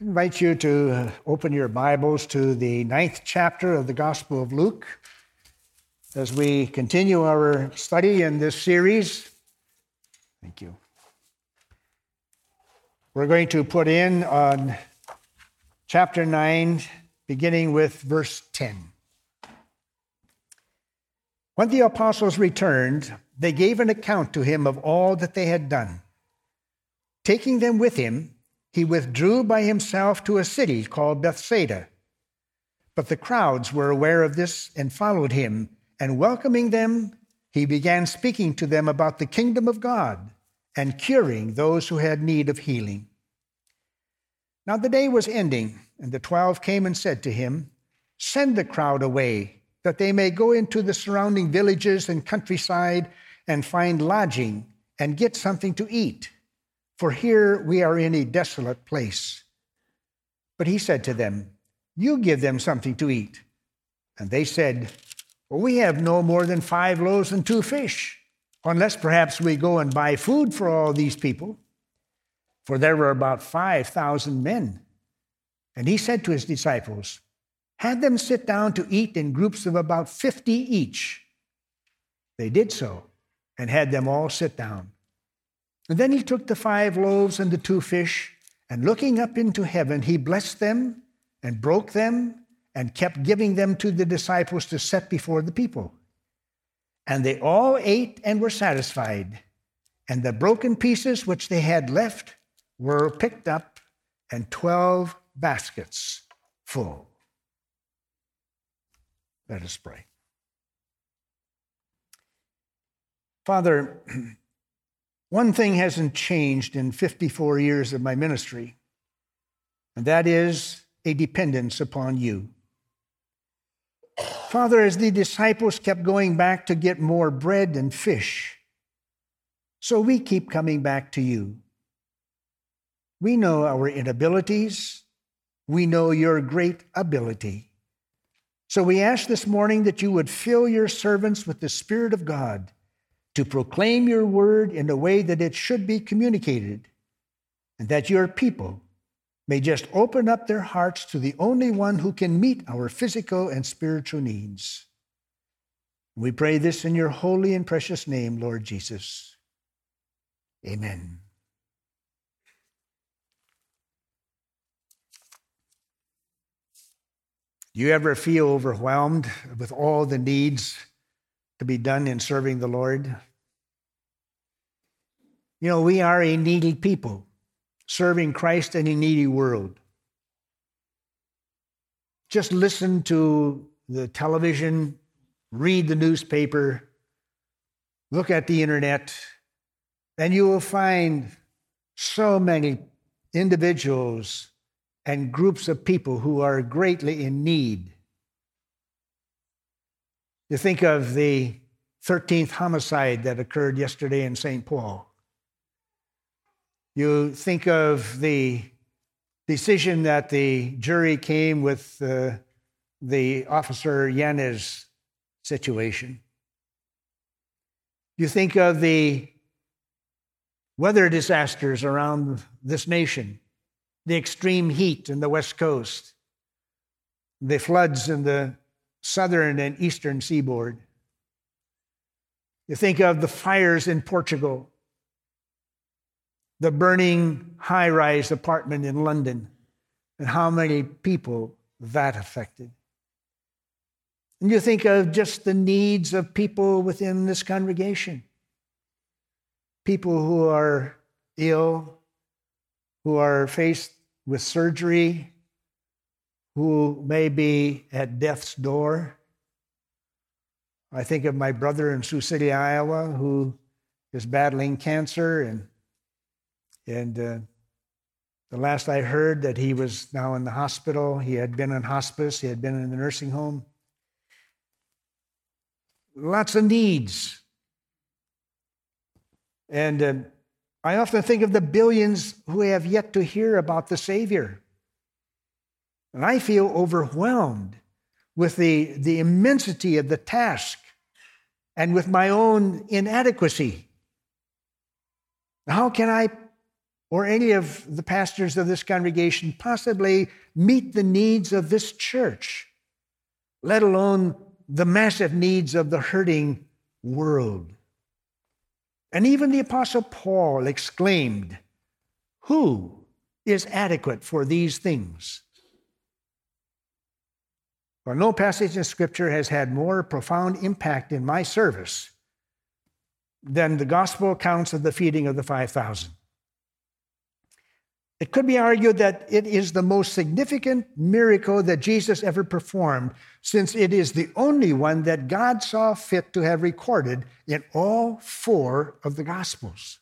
Invite you to uh, open your Bibles to the ninth chapter of the Gospel of Luke as we continue our study in this series. Thank you. We're going to put in on chapter 9, beginning with verse 10. When the apostles returned, they gave an account to him of all that they had done. Taking them with him, he withdrew by himself to a city called Bethsaida. But the crowds were aware of this and followed him, and welcoming them, he began speaking to them about the kingdom of God and curing those who had need of healing. Now the day was ending, and the twelve came and said to him, Send the crowd away, that they may go into the surrounding villages and countryside and find lodging and get something to eat for here we are in a desolate place. But he said to them, You give them something to eat. And they said, well, We have no more than five loaves and two fish, unless perhaps we go and buy food for all these people. For there were about 5,000 men. And he said to his disciples, Have them sit down to eat in groups of about 50 each. They did so and had them all sit down. And then he took the five loaves and the two fish, and looking up into heaven, he blessed them and broke them and kept giving them to the disciples to set before the people. And they all ate and were satisfied. And the broken pieces which they had left were picked up, and 12 baskets full. Let us pray. Father, One thing hasn't changed in 54 years of my ministry, and that is a dependence upon you. Father, as the disciples kept going back to get more bread and fish, so we keep coming back to you. We know our inabilities, we know your great ability. So we ask this morning that you would fill your servants with the Spirit of God to proclaim your word in a way that it should be communicated, and that your people may just open up their hearts to the only one who can meet our physical and spiritual needs. We pray this in your holy and precious name, Lord Jesus. Amen. Do you ever feel overwhelmed with all the needs to be done in serving the Lord. You know, we are a needy people serving Christ in a needy world. Just listen to the television, read the newspaper, look at the internet, and you will find so many individuals and groups of people who are greatly in need you think of the 13th homicide that occurred yesterday in St. Paul. You think of the decision that the jury came with uh, the officer Yanez situation. You think of the weather disasters around this nation, the extreme heat in the West Coast, the floods in the southern and eastern seaboard. You think of the fires in Portugal, the burning high rise apartment in London, and how many people that affected. And you think of just the needs of people within this congregation people who are ill, who are faced with surgery, who may be at death's door. I think of my brother in Sioux City, Iowa, who is battling cancer, and and uh, the last I heard that he was now in the hospital. He had been in hospice. He had been in the nursing home. Lots of needs, and uh, I often think of the billions who have yet to hear about the Savior. And I feel overwhelmed with the, the immensity of the task and with my own inadequacy. How can I or any of the pastors of this congregation possibly meet the needs of this church, let alone the massive needs of the hurting world. And even the Apostle Paul exclaimed, Who is adequate for these things? For no passage in Scripture has had more profound impact in my service than the gospel accounts of the feeding of the 5,000. It could be argued that it is the most significant miracle that Jesus ever performed, since it is the only one that God saw fit to have recorded in all four of the Gospels.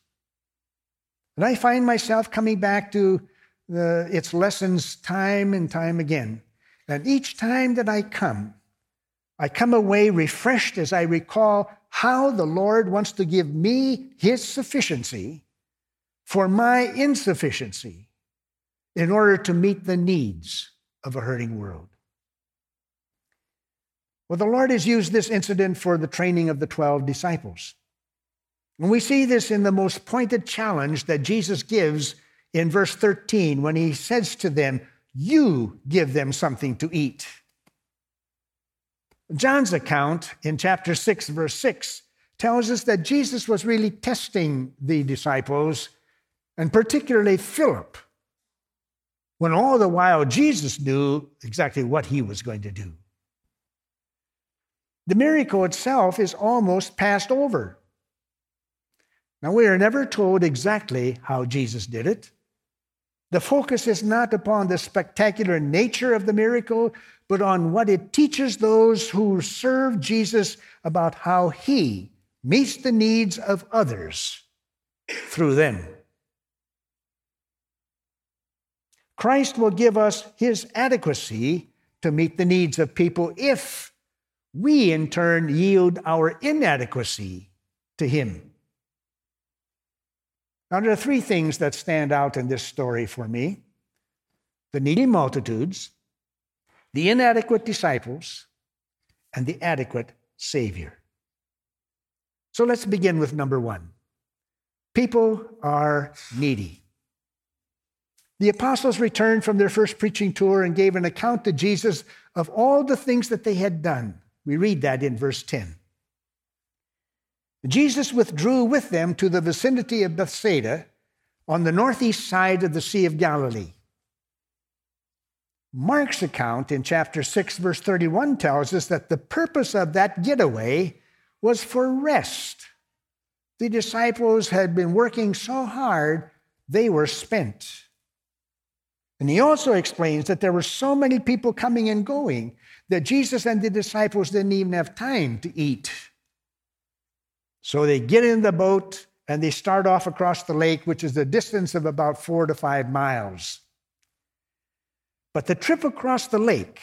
And I find myself coming back to the, its lessons time and time again. And each time that I come, I come away refreshed as I recall how the Lord wants to give me his sufficiency for my insufficiency in order to meet the needs of a hurting world. Well, the Lord has used this incident for the training of the 12 disciples. And we see this in the most pointed challenge that Jesus gives in verse 13 when he says to them, You give them something to eat. John's account in chapter 6, verse 6, tells us that Jesus was really testing the disciples, and particularly Philip when all the while Jesus knew exactly what he was going to do. The miracle itself is almost passed over. Now, we are never told exactly how Jesus did it. The focus is not upon the spectacular nature of the miracle, but on what it teaches those who serve Jesus about how he meets the needs of others through them. Christ will give us his adequacy to meet the needs of people if we in turn yield our inadequacy to him. Now, there are three things that stand out in this story for me the needy multitudes, the inadequate disciples, and the adequate Savior. So let's begin with number one. People are needy. The apostles returned from their first preaching tour and gave an account to Jesus of all the things that they had done. We read that in verse 10. Jesus withdrew with them to the vicinity of Bethsaida on the northeast side of the Sea of Galilee. Mark's account in chapter 6, verse 31 tells us that the purpose of that getaway was for rest. The disciples had been working so hard, they were spent. And he also explains that there were so many people coming and going that Jesus and the disciples didn't even have time to eat. So they get in the boat and they start off across the lake, which is a distance of about four to five miles. But the trip across the lake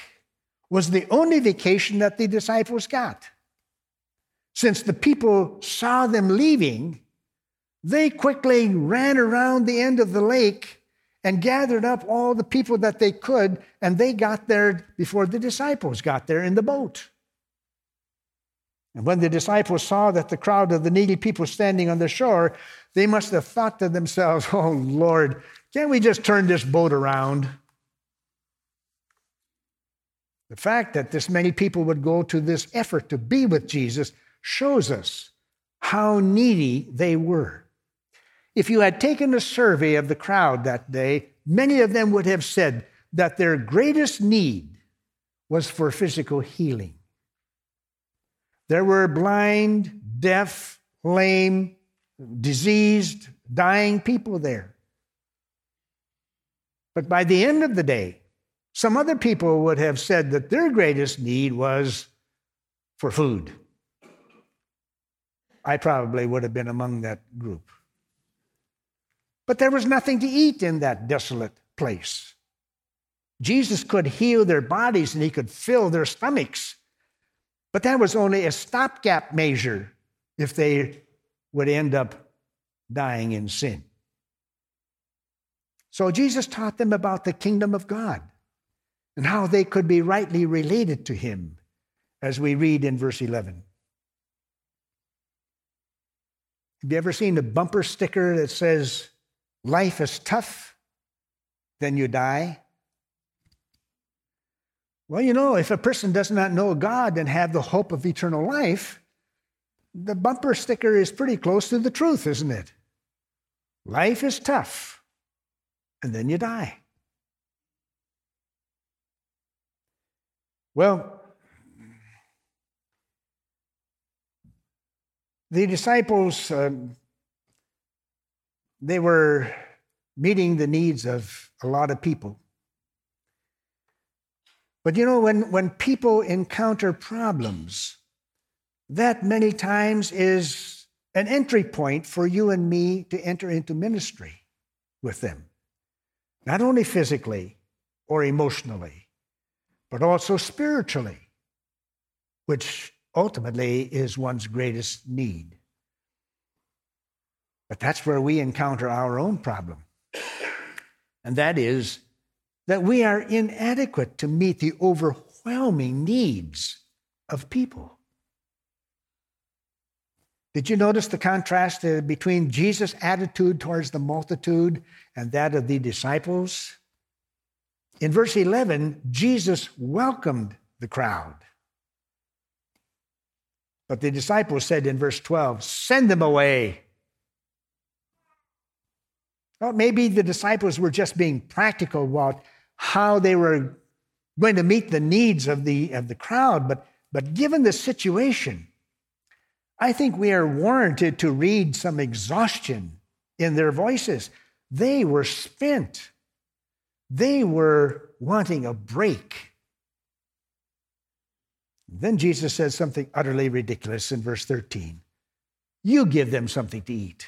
was the only vacation that the disciples got. Since the people saw them leaving, they quickly ran around the end of the lake and gathered up all the people that they could, and they got there before the disciples got there in the boat. And when the disciples saw that the crowd of the needy people standing on the shore, they must have thought to themselves, Oh Lord, can't we just turn this boat around? The fact that this many people would go to this effort to be with Jesus shows us how needy they were. If you had taken a survey of the crowd that day, many of them would have said that their greatest need was for physical healing. There were blind, deaf, lame, diseased, dying people there. But by the end of the day, some other people would have said that their greatest need was for food. I probably would have been among that group. But there was nothing to eat in that desolate place. Jesus could heal their bodies and he could fill their stomachs. But that was only a stopgap measure if they would end up dying in sin. So Jesus taught them about the kingdom of God and how they could be rightly related to him, as we read in verse 11. Have you ever seen a bumper sticker that says, life is tough, then you die. Well, you know, if a person does not know God and have the hope of eternal life, the bumper sticker is pretty close to the truth, isn't it? Life is tough, and then you die. Well, the disciples, um, they were meeting the needs of a lot of people. But you know, when, when people encounter problems, that many times is an entry point for you and me to enter into ministry with them, not only physically or emotionally, but also spiritually, which ultimately is one's greatest need. But that's where we encounter our own problem. And that is that we are inadequate to meet the overwhelming needs of people. Did you notice the contrast uh, between Jesus' attitude towards the multitude and that of the disciples? In verse 11, Jesus welcomed the crowd. But the disciples said in verse 12, Send them away. Well, maybe the disciples were just being practical about how they were going to meet the needs of the, of the crowd, but, but given the situation, I think we are warranted to read some exhaustion in their voices. They were spent, they were wanting a break. Then Jesus says something utterly ridiculous in verse 13 You give them something to eat.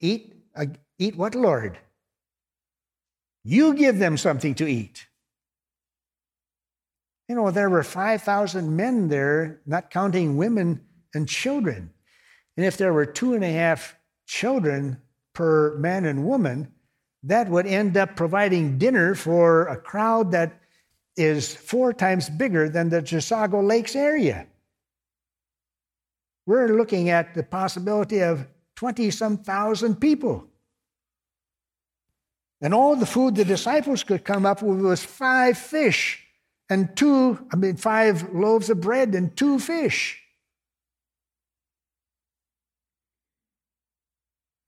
Eat, uh, eat what, Lord? You give them something to eat. You know, there were 5,000 men there, not counting women and children. And if there were two and a half children per man and woman, that would end up providing dinner for a crowd that is four times bigger than the Chisago Lakes area. We're looking at the possibility of 20 some thousand people. And all the food the disciples could come up with was five fish and two, I mean, five loaves of bread and two fish.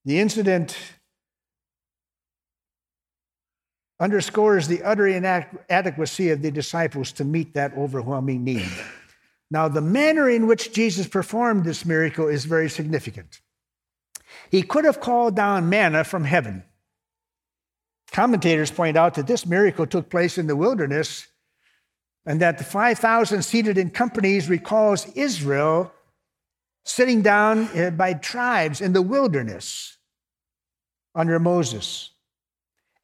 The incident underscores the utter inadequacy of the disciples to meet that overwhelming need. Now, the manner in which Jesus performed this miracle is very significant. He could have called down manna from heaven. Commentators point out that this miracle took place in the wilderness and that the 5,000 seated in companies recalls Israel sitting down eh, by tribes in the wilderness under Moses.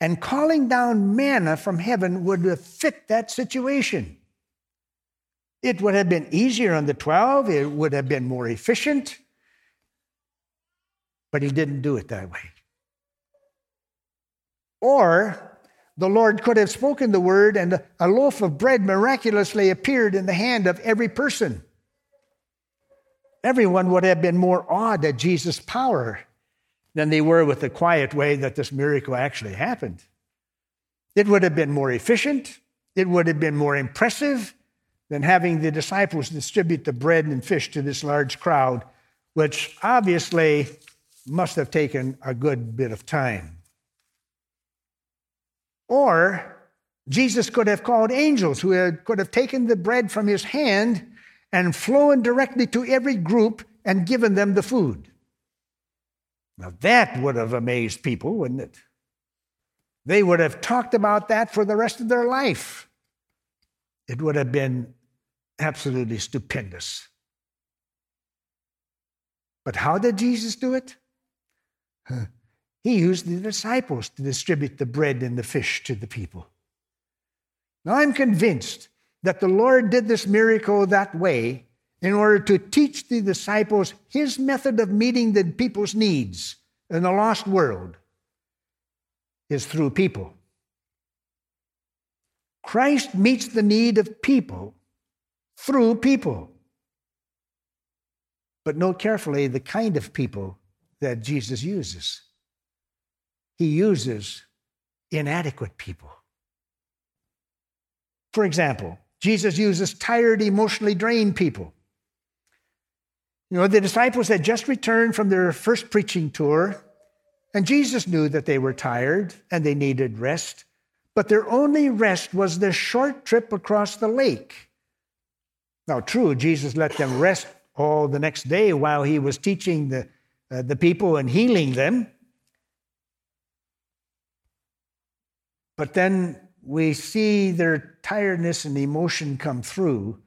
And calling down manna from heaven would have fit that situation. It would have been easier on the 12, it would have been more efficient, but he didn't do it that way. Or the Lord could have spoken the word, and a loaf of bread miraculously appeared in the hand of every person. Everyone would have been more awed at Jesus' power than they were with the quiet way that this miracle actually happened. It would have been more efficient, it would have been more impressive than having the disciples distribute the bread and fish to this large crowd, which obviously must have taken a good bit of time. Or Jesus could have called angels who had, could have taken the bread from his hand and flown directly to every group and given them the food. Now that would have amazed people, wouldn't it? They would have talked about that for the rest of their life. It would have been absolutely stupendous. But how did Jesus do it? He used the disciples to distribute the bread and the fish to the people. Now, I'm convinced that the Lord did this miracle that way in order to teach the disciples his method of meeting the people's needs in the lost world is through people. Christ meets the need of people through people. But note carefully the kind of people that Jesus uses. He uses inadequate people. For example, Jesus uses tired, emotionally drained people. You know, the disciples had just returned from their first preaching tour, and Jesus knew that they were tired and they needed rest, but their only rest was the short trip across the lake. Now, true, Jesus let them rest all the next day while he was teaching the, uh, the people and healing them. But then we see their tiredness and emotion come through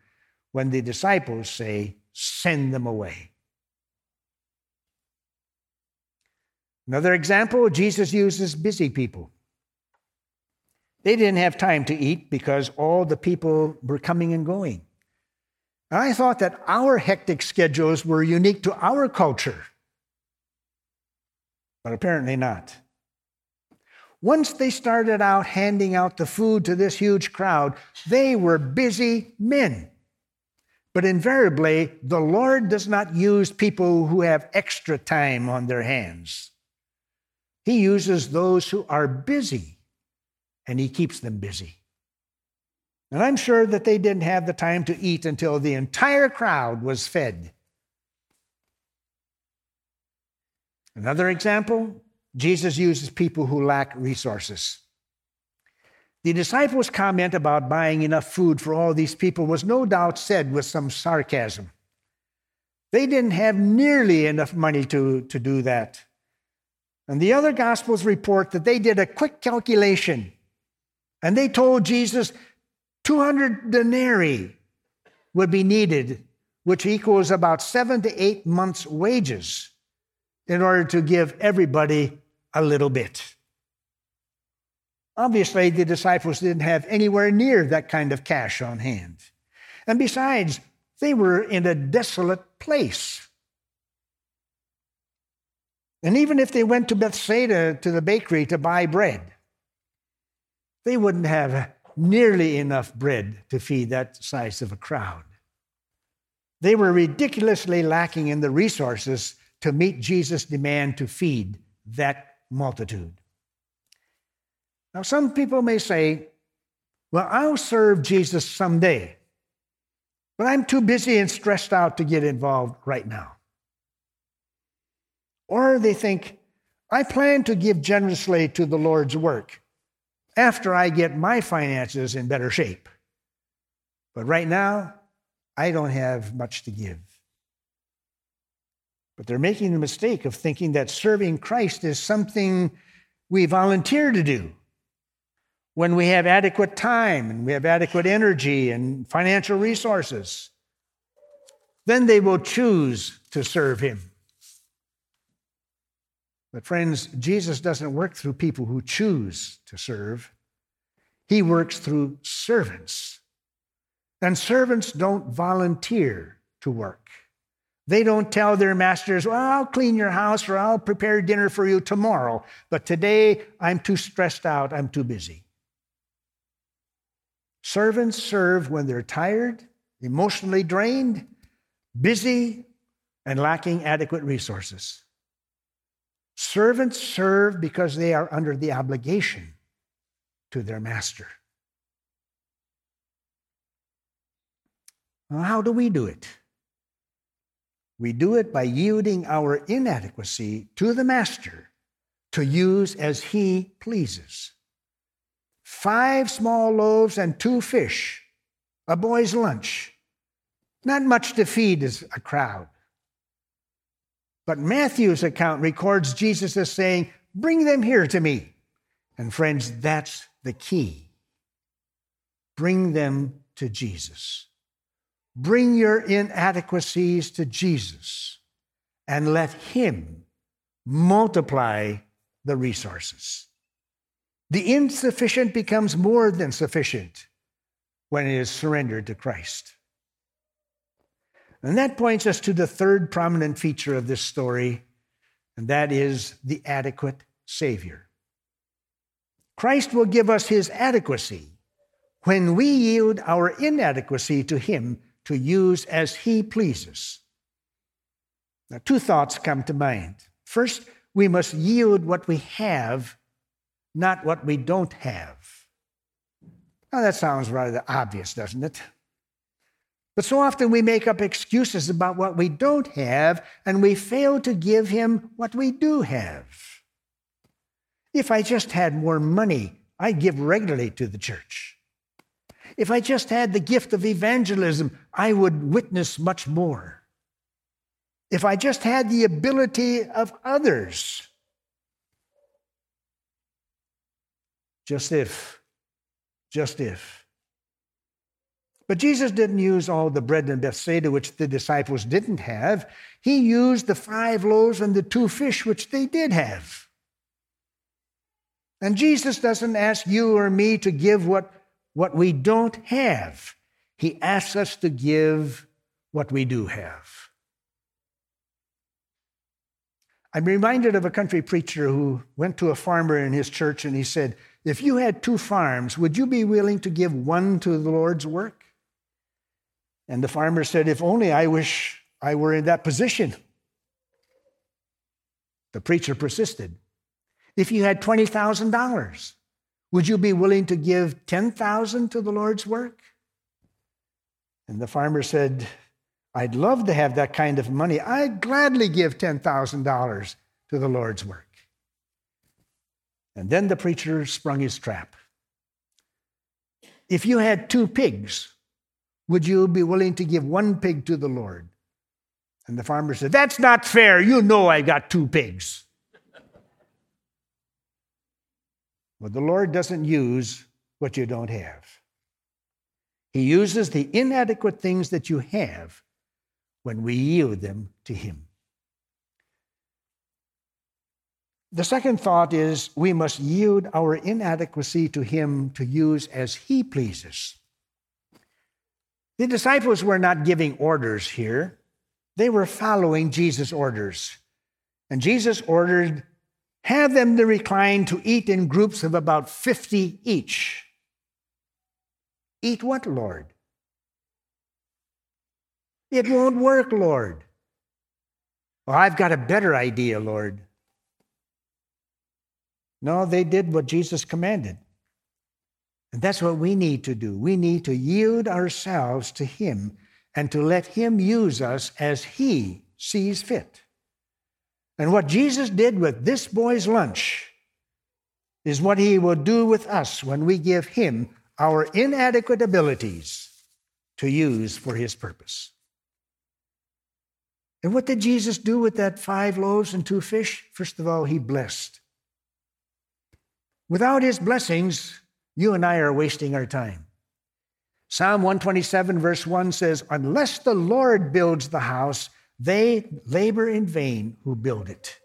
when the disciples say, Send them away. Another example Jesus uses busy people. They didn't have time to eat because all the people were coming and going. I thought that our hectic schedules were unique to our culture, but apparently not. Once they started out handing out the food to this huge crowd, they were busy men. But invariably, the Lord does not use people who have extra time on their hands. He uses those who are busy, and He keeps them busy. And I'm sure that they didn't have the time to eat until the entire crowd was fed. Another example Jesus uses people who lack resources. The disciples' comment about buying enough food for all these people was no doubt said with some sarcasm. They didn't have nearly enough money to, to do that. And the other Gospels report that they did a quick calculation and they told Jesus 200 denarii would be needed, which equals about seven to eight months' wages, in order to give everybody a little bit. Obviously, the disciples didn't have anywhere near that kind of cash on hand. And besides, they were in a desolate place. And even if they went to Bethsaida to the bakery to buy bread, they wouldn't have nearly enough bread to feed that size of a crowd. They were ridiculously lacking in the resources to meet Jesus' demand to feed that multitude. Now, some people may say, well, I'll serve Jesus someday, but I'm too busy and stressed out to get involved right now. Or they think, I plan to give generously to the Lord's work after I get my finances in better shape. But right now, I don't have much to give. But they're making the mistake of thinking that serving Christ is something we volunteer to do when we have adequate time and we have adequate energy and financial resources. Then they will choose to serve Him. But, friends, Jesus doesn't work through people who choose to serve, He works through servants. And servants don't volunteer to work. They don't tell their masters, Well, I'll clean your house or I'll prepare dinner for you tomorrow, but today I'm too stressed out, I'm too busy. Servants serve when they're tired, emotionally drained, busy, and lacking adequate resources. Servants serve because they are under the obligation to their master. How do we do it? We do it by yielding our inadequacy to the master to use as he pleases. Five small loaves and two fish, a boy's lunch. Not much to feed a crowd. But Matthew's account records Jesus as saying, Bring them here to me. And friends, that's the key. Bring them to Jesus. Bring your inadequacies to Jesus and let Him multiply the resources. The insufficient becomes more than sufficient when it is surrendered to Christ. And that points us to the third prominent feature of this story, and that is the adequate Savior. Christ will give us his adequacy when we yield our inadequacy to him to use as he pleases. Now, two thoughts come to mind. First, we must yield what we have, not what we don't have. Now, that sounds rather obvious, doesn't it? But so often we make up excuses about what we don't have, and we fail to give Him what we do have. If I just had more money, I'd give regularly to the church. If I just had the gift of evangelism, I would witness much more. If I just had the ability of others, just if, just if. But Jesus didn't use all the bread in Bethsaida, which the disciples didn't have. He used the five loaves and the two fish, which they did have. And Jesus doesn't ask you or me to give what, what we don't have. He asks us to give what we do have. I'm reminded of a country preacher who went to a farmer in his church and he said, If you had two farms, would you be willing to give one to the Lord's work? And the farmer said, If only I wish I were in that position. The preacher persisted. If you had $20,000, would you be willing to give 10,000 to the Lord's work? And the farmer said, I'd love to have that kind of money. I'd gladly give $10,000 to the Lord's work. And then the preacher sprung his trap. If you had two pigs, would you be willing to give one pig to the Lord? And the farmer said, That's not fair. You know I got two pigs. But the Lord doesn't use what you don't have. He uses the inadequate things that you have when we yield them to Him. The second thought is we must yield our inadequacy to Him to use as He pleases. The disciples were not giving orders here, they were following Jesus' orders. And Jesus ordered have them to recline to eat in groups of about 50 each. Eat what, Lord? It won't work, Lord. Or I've got a better idea, Lord. No, they did what Jesus commanded. And that's what we need to do. We need to yield ourselves to Him and to let Him use us as He sees fit. And what Jesus did with this boy's lunch is what he will do with us when we give him our inadequate abilities to use for his purpose. And what did Jesus do with that five loaves and two fish? First of all, he blessed. Without his blessings, you and I are wasting our time. Psalm 127, verse 1 says, Unless the Lord builds the house, they labor in vain who build it.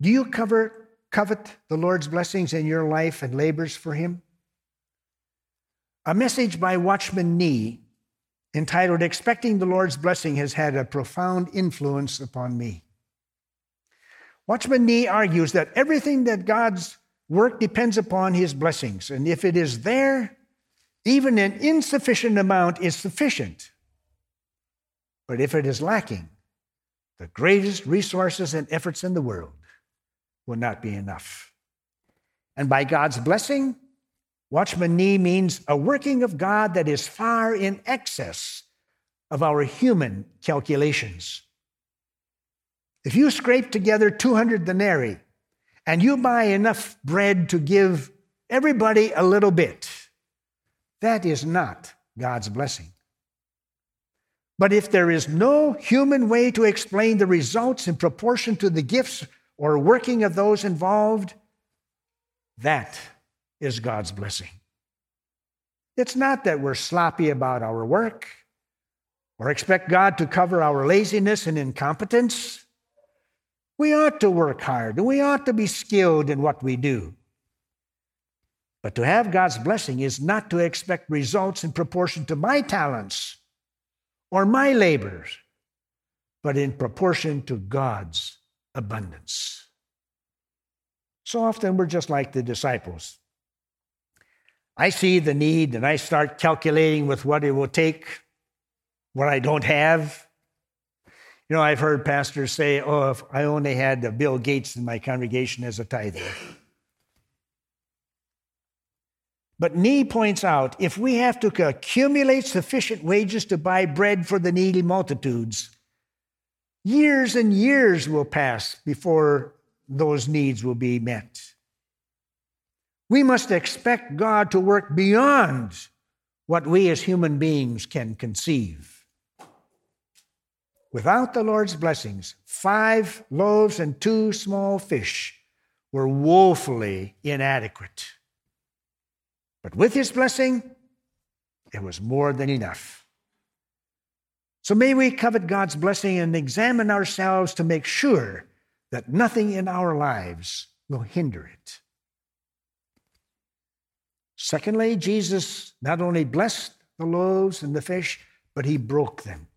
Do you cover, covet the Lord's blessings in your life and labors for Him? A message by Watchman Nee entitled Expecting the Lord's Blessing has had a profound influence upon me. Watchman Nee argues that everything that God's work depends upon His blessings, and if it is there, even an insufficient amount is sufficient. But if it is lacking, the greatest resources and efforts in the world will not be enough. And by God's blessing, Watchman Nee means a working of God that is far in excess of our human calculations. If you scrape together 200 denarii and you buy enough bread to give everybody a little bit, that is not God's blessing. But if there is no human way to explain the results in proportion to the gifts or working of those involved, that is God's blessing. It's not that we're sloppy about our work or expect God to cover our laziness and incompetence. We ought to work hard and we ought to be skilled in what we do. But to have God's blessing is not to expect results in proportion to my talents or my labors, but in proportion to God's abundance. So often we're just like the disciples. I see the need and I start calculating with what it will take, what I don't have. You know, I've heard pastors say, oh, if I only had Bill Gates in my congregation as a tither. But Nee points out if we have to accumulate sufficient wages to buy bread for the needy multitudes, years and years will pass before those needs will be met. We must expect God to work beyond what we as human beings can conceive. Without the Lord's blessings, five loaves and two small fish were woefully inadequate. But with his blessing, it was more than enough. So may we covet God's blessing and examine ourselves to make sure that nothing in our lives will hinder it. Secondly, Jesus not only blessed the loaves and the fish, but he broke them.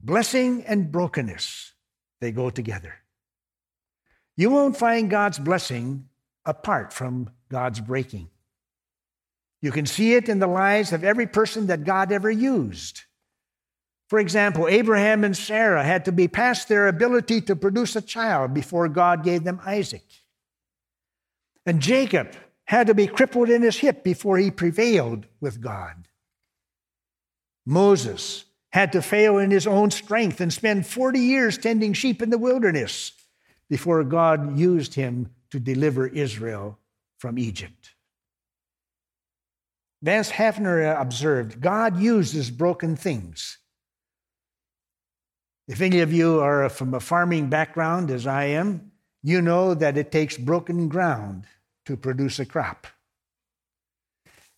Blessing and brokenness, they go together. You won't find God's blessing apart from God's breaking. You can see it in the lives of every person that God ever used. For example, Abraham and Sarah had to be past their ability to produce a child before God gave them Isaac. And Jacob had to be crippled in his hip before he prevailed with God. Moses had to fail in his own strength and spend 40 years tending sheep in the wilderness before God used him to deliver Israel from Egypt. Vance Havner observed God uses broken things. If any of you are from a farming background, as I am, you know that it takes broken ground to produce a crop.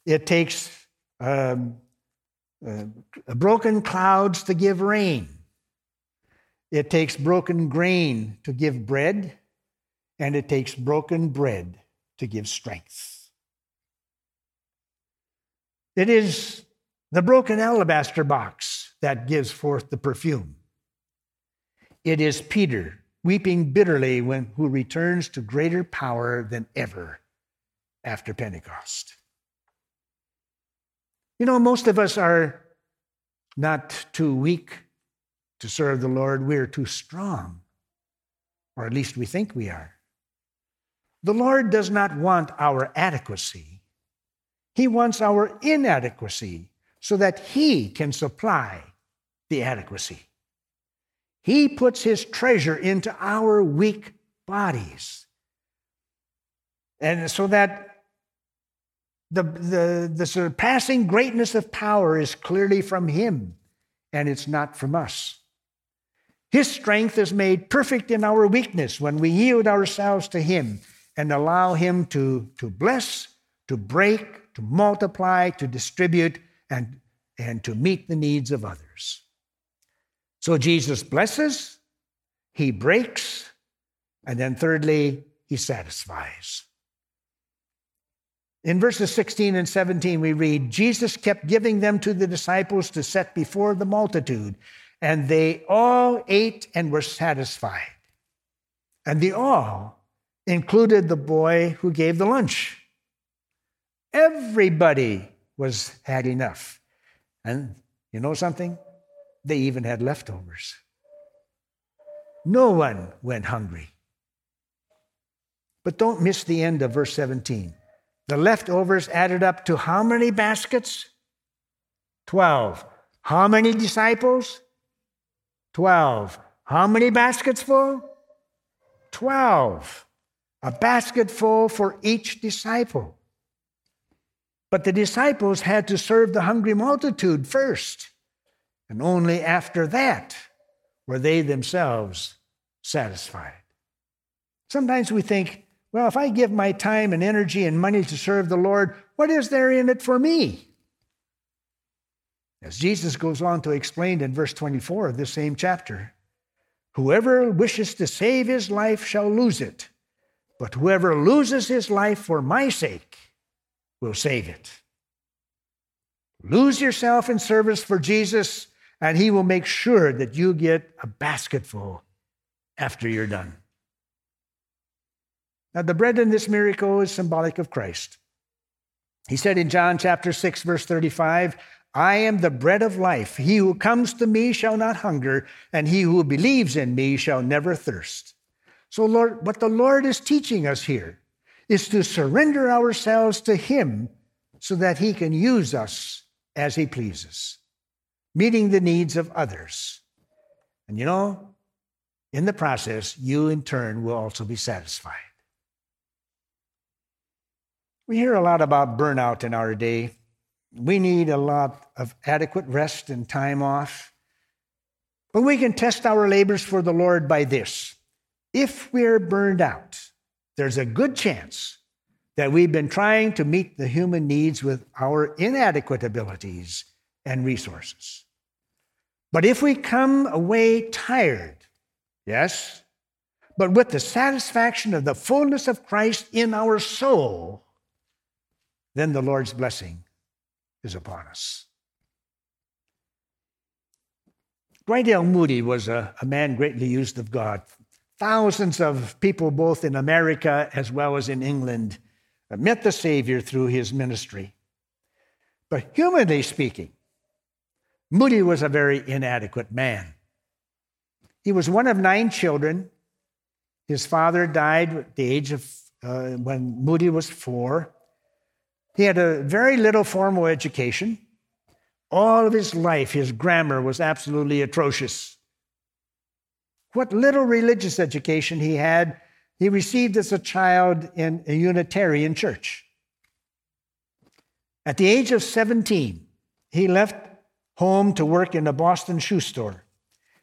It takes um, uh, broken clouds to give rain. It takes broken grain to give bread, and it takes broken bread to give strength. It is the broken alabaster box that gives forth the perfume. It is Peter weeping bitterly when who returns to greater power than ever after Pentecost. You know, most of us are not too weak to serve the Lord, we're too strong, or at least we think we are. The Lord does not want our adequacy, He wants our inadequacy so that He can supply the adequacy. He puts His treasure into our weak bodies. And so that the, the, the surpassing greatness of power is clearly from Him, and it's not from us. His strength is made perfect in our weakness when we yield ourselves to Him and allow Him to, to bless, to break, to multiply, to distribute, and, and to meet the needs of others. So Jesus blesses, He breaks, and then thirdly, He satisfies. In verses 16 and 17, we read Jesus kept giving them to the disciples to set before the multitude, and they all ate and were satisfied. And the all included the boy who gave the lunch. Everybody was had enough. And you know something? They even had leftovers. No one went hungry. But don't miss the end of verse 17. The leftovers added up to how many baskets? Twelve. How many disciples? Twelve. How many baskets full? Twelve. A basket full for each disciple. But the disciples had to serve the hungry multitude first, and only after that were they themselves satisfied. Sometimes we think, well, if I give my time and energy and money to serve the Lord, what is there in it for me? As Jesus goes on to explain in verse 24 of this same chapter, whoever wishes to save his life shall lose it, but whoever loses his life for my sake will save it. Lose yourself in service for Jesus, and he will make sure that you get a basketful after you're done. Now, the bread in this miracle is symbolic of Christ. He said in John chapter 6, verse 35, I am the bread of life. He who comes to me shall not hunger, and he who believes in me shall never thirst. So, Lord, what the Lord is teaching us here is to surrender ourselves to Him so that He can use us as He pleases, meeting the needs of others. And you know, in the process, you in turn will also be satisfied. We hear a lot about burnout in our day. We need a lot of adequate rest and time off. But we can test our labors for the Lord by this. If we're burned out, there's a good chance that we've been trying to meet the human needs with our inadequate abilities and resources. But if we come away tired, yes, but with the satisfaction of the fullness of Christ in our soul, then the Lord's blessing is upon us. L. Moody was a, a man greatly used of God. Thousands of people, both in America as well as in England, met the Savior through his ministry. But humanly speaking, Moody was a very inadequate man. He was one of nine children. His father died at the age of uh, when Moody was four. He had a very little formal education. All of his life, his grammar was absolutely atrocious. What little religious education he had, he received as a child in a Unitarian church. At the age of 17, he left home to work in a Boston shoe store.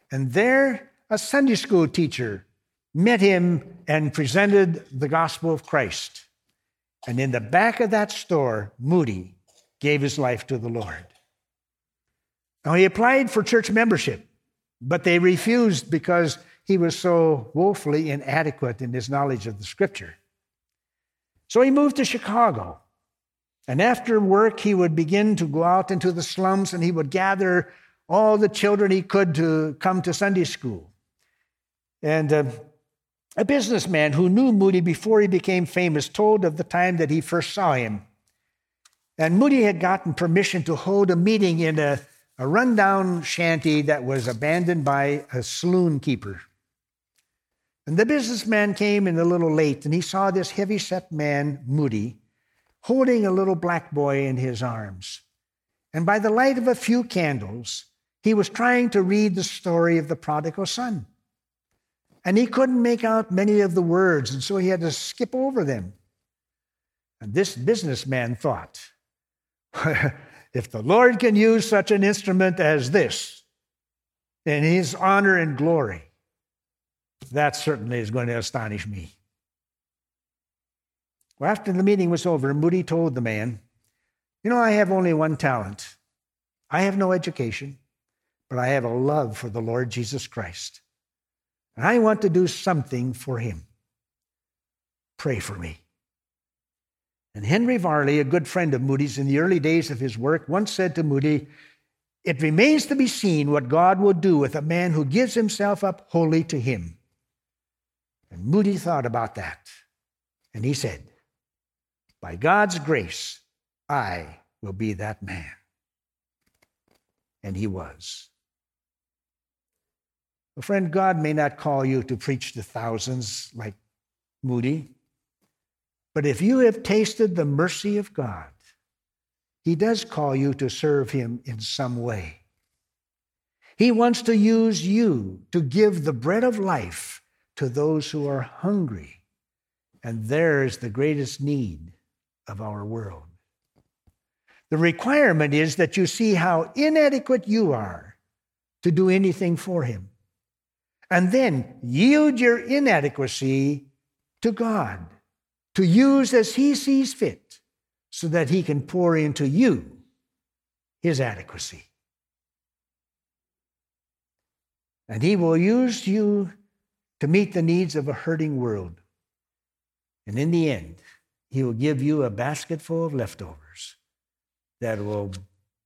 And there, a Sunday school teacher met him and presented the gospel of Christ. And in the back of that store, Moody gave his life to the Lord. Now, he applied for church membership, but they refused because he was so woefully inadequate in his knowledge of the scripture. So he moved to Chicago. And after work, he would begin to go out into the slums and he would gather all the children he could to come to Sunday school. And uh, a businessman who knew Moody before he became famous told of the time that he first saw him. And Moody had gotten permission to hold a meeting in a, a rundown shanty that was abandoned by a saloon keeper. And the businessman came in a little late, and he saw this heavy set man, Moody, holding a little black boy in his arms. And by the light of a few candles, he was trying to read the story of the prodigal son. And he couldn't make out many of the words, and so he had to skip over them. And this businessman thought, if the Lord can use such an instrument as this in his honor and glory, that certainly is going to astonish me. Well, after the meeting was over, Moody told the man, You know, I have only one talent. I have no education, but I have a love for the Lord Jesus Christ. And I want to do something for him. Pray for me. And Henry Varley, a good friend of Moody's in the early days of his work, once said to Moody, It remains to be seen what God will do with a man who gives himself up wholly to him. And Moody thought about that. And he said, By God's grace, I will be that man. And he was. A friend, God may not call you to preach to thousands like Moody, but if you have tasted the mercy of God, He does call you to serve Him in some way. He wants to use you to give the bread of life to those who are hungry, and there is the greatest need of our world. The requirement is that you see how inadequate you are to do anything for Him and then yield your inadequacy to God to use as He sees fit so that He can pour into you His adequacy. And He will use you to meet the needs of a hurting world. And in the end, He will give you a basket full of leftovers that will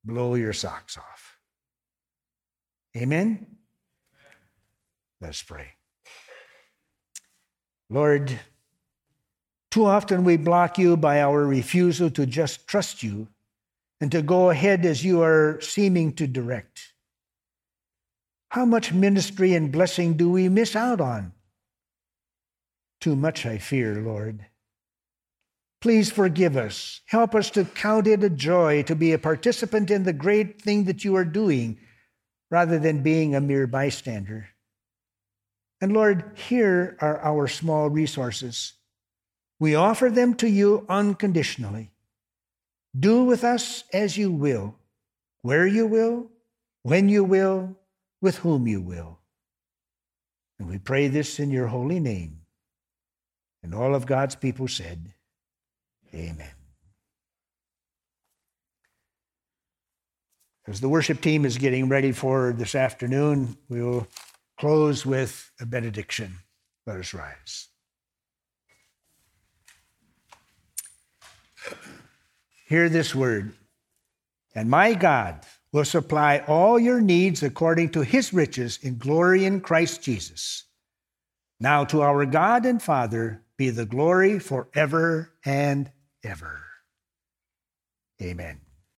blow your socks off. Amen? Let's pray. Lord, too often we block you by our refusal to just trust you and to go ahead as you are seeming to direct. How much ministry and blessing do we miss out on? Too much, I fear, Lord. Please forgive us. Help us to count it a joy to be a participant in the great thing that you are doing rather than being a mere bystander. And Lord, here are our small resources. We offer them to you unconditionally. Do with us as you will, where you will, when you will, with whom you will. And we pray this in your holy name. And all of God's people said, Amen. As the worship team is getting ready for this afternoon, we will close with a benediction. Let us rise. Hear this word. And my God will supply all your needs according to his riches in glory in Christ Jesus. Now to our God and Father be the glory forever and ever. Amen.